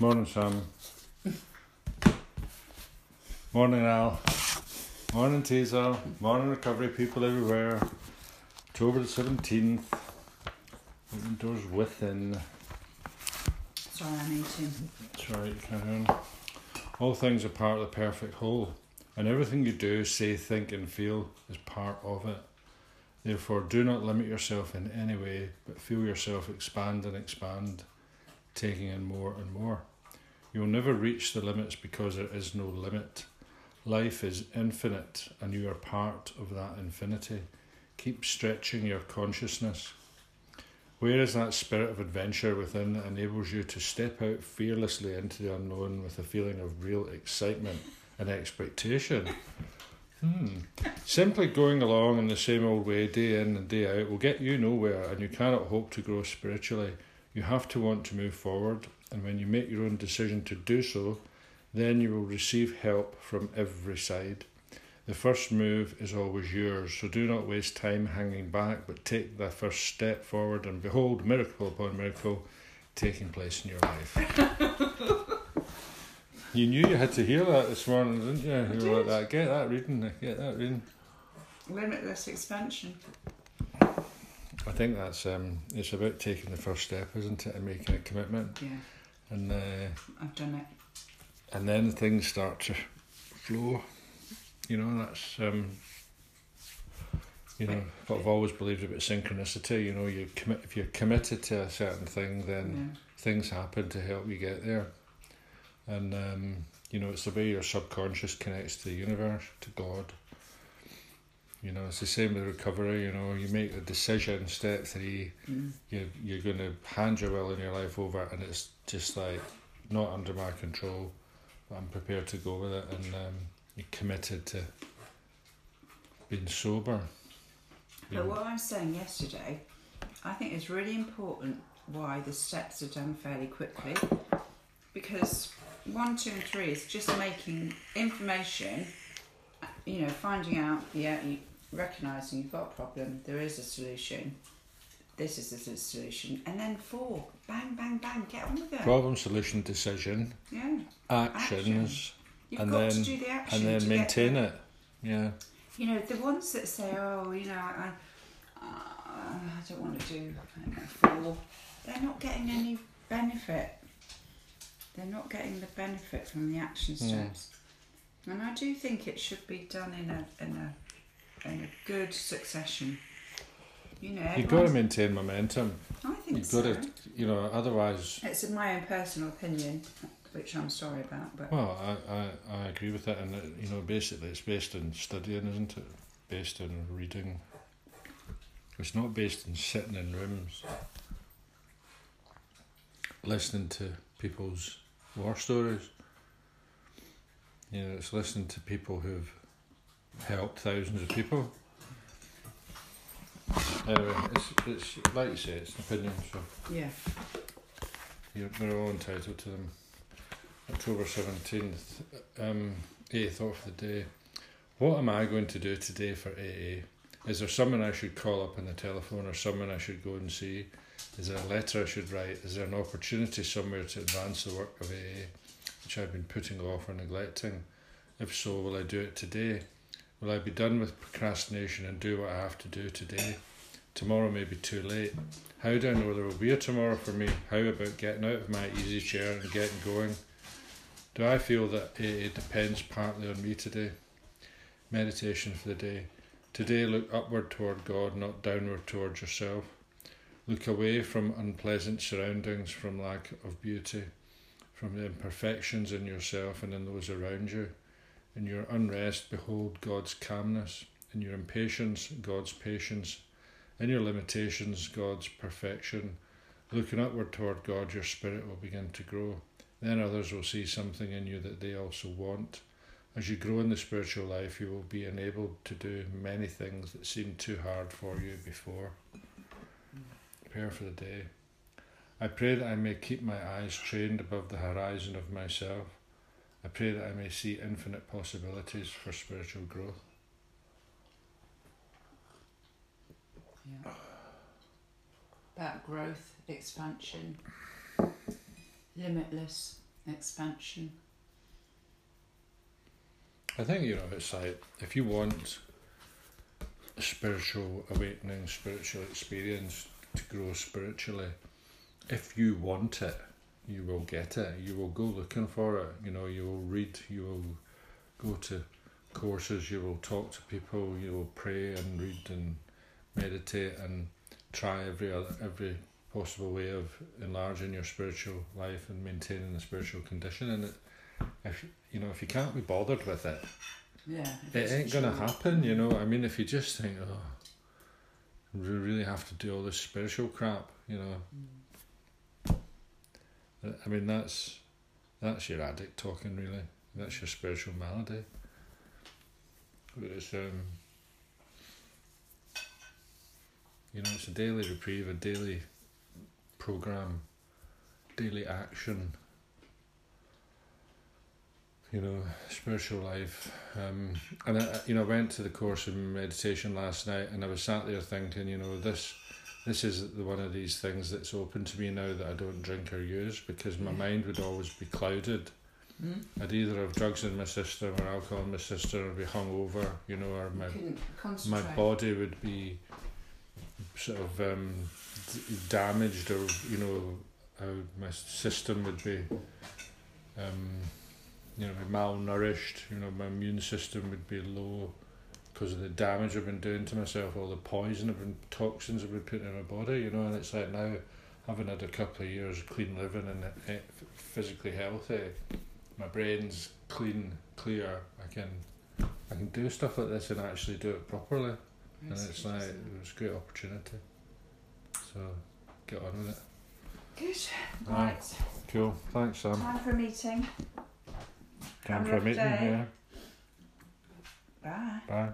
Morning, Sam. Morning, Al. Morning, Teaser. Morning, recovery people everywhere. October the 17th. Open doors within. Sorry, I'm eating. That's right, carry. All things are part of the perfect whole, and everything you do, say, think, and feel is part of it. Therefore, do not limit yourself in any way, but feel yourself expand and expand, taking in more and more. You will never reach the limits because there is no limit. Life is infinite, and you are part of that infinity. Keep stretching your consciousness. Where is that spirit of adventure within that enables you to step out fearlessly into the unknown with a feeling of real excitement and expectation? Hmm. Simply going along in the same old way day in and day out will get you nowhere, and you cannot hope to grow spiritually. You have to want to move forward, and when you make your own decision to do so, then you will receive help from every side. The first move is always yours, so do not waste time hanging back, but take the first step forward, and behold, miracle upon miracle taking place in your life. you knew you had to hear that this morning, didn't you? I You were like did. that. Get that reading. Get that reading. Limitless expansion. I think that's um, it's about taking the first step, isn't it, and making a commitment, Yeah, and uh, I've done it. and then things start to flow. You know, that's um, you know what I've always believed about synchronicity. You know, you commit if you're committed to a certain thing, then Yeah. things happen to help you get there. And um, you know, it's the way your subconscious connects to the universe, to God. You know, it's the same with recovery. You know, you make a decision, step three, Mm. you you're going to hand your will in your life over, and it's just like not under my control. But I'm prepared to go with it, and um, you're committed to being sober. But know, what I was saying yesterday, I think it's really important why the steps are done fairly quickly because one, two, and three is just making information, you know, finding out, yeah, you, recognizing you've got a problem, there is a solution, this is the solution, and then four, bang, bang, bang, get on with it. problem, solution, decision, yeah, actions, you've And got then- to do the action and then maintain it. Yeah. You know, the ones that say, oh, you know, I, uh, I don't want to do I know, four, they're not getting any benefit. They're not getting the benefit from the action Hmm. steps. And I do think it should be done in a in a in a good succession. You know, You've got to maintain momentum. I think You've so. got to, you know, otherwise. It's in my own personal opinion, which I'm sorry about, but Well, I, I, I agree with that, and it, you know, basically, it's based on studying, isn't it? Based on reading. It's not based on sitting in rooms, listening to people's war stories. You know, it's listening to people who've helped thousands of people. Anyway, it's it's like you say, it's an opinion, so. yeah. You're, we're all entitled to them. October 17th, um, 8th thought for the day. What am I going to do today for AA? Is there someone I should call up on the telephone or someone I should go and see? Is there a letter I should write? Is there an opportunity somewhere to advance the work of AA, which I've been putting off or neglecting? If so, will I do it today? Will I be done with procrastination and do what I have to do today? Tomorrow may be too late. How do I know there will be a tomorrow for me? How about getting out of my easy chair and getting going? Do I feel that it depends partly on me today? Meditation for the day. Today, look upward toward God, not downward toward yourself. Look away from unpleasant surroundings, from lack of beauty, from the imperfections in yourself and in those around you. In your unrest, behold God's calmness. In your impatience, God's patience. In your limitations, God's perfection. Looking upward toward God, your spirit will begin to grow. Then others will see something in you that they also want. As you grow in the spiritual life, you will be enabled to do many things that seemed too hard for you before. Prayer for the day. I pray that I may keep my eyes trained above the horizon of myself. I pray that I may see infinite possibilities for spiritual growth. Yeah. About growth, expansion, limitless expansion. I think you know it's like if you want a spiritual awakening, spiritual experience to grow spiritually, if you want it, you will get it. You will go looking for it. You know, you will read. You will go to courses. You will talk to people. You will pray and read and meditate and try every other, every possible way of enlarging your spiritual life and maintaining the spiritual condition. And it, if you know, if you can't be bothered with it, Yeah. it ain't gonna true. happen. You know, I mean, if you just think, oh, we really have to do all this spiritual crap, you know. Mm. I mean, that's that's your addict talking, really. That's your spiritual malady. But It's um, you know, it's a daily reprieve, a daily program, daily action. You know, spiritual life. Um, and I, you know, I went to the course of meditation last night, and I was sat there thinking, you know, this this is one of these things that's open to me now that I don't drink or use because my mind would always be clouded. Mm. I'd either have drugs in my system or alcohol in my system or be hungover, you know, or my my body would be sort of um, d- damaged or you know my system would be um, you know be malnourished you know my immune system would be low because of the damage I've been doing to myself all the poison I've been toxins I've been putting in my body you know and it's like now having had a couple of years of clean living and physically healthy my brain's clean clear I can I can do stuff like this and actually do it properly and it's like it was a great opportunity. So get on with it. Good. Aye. Right. Cool. Thanks, Sam. Time for a meeting. Time for a meeting. day. Yeah. Bye. Bye.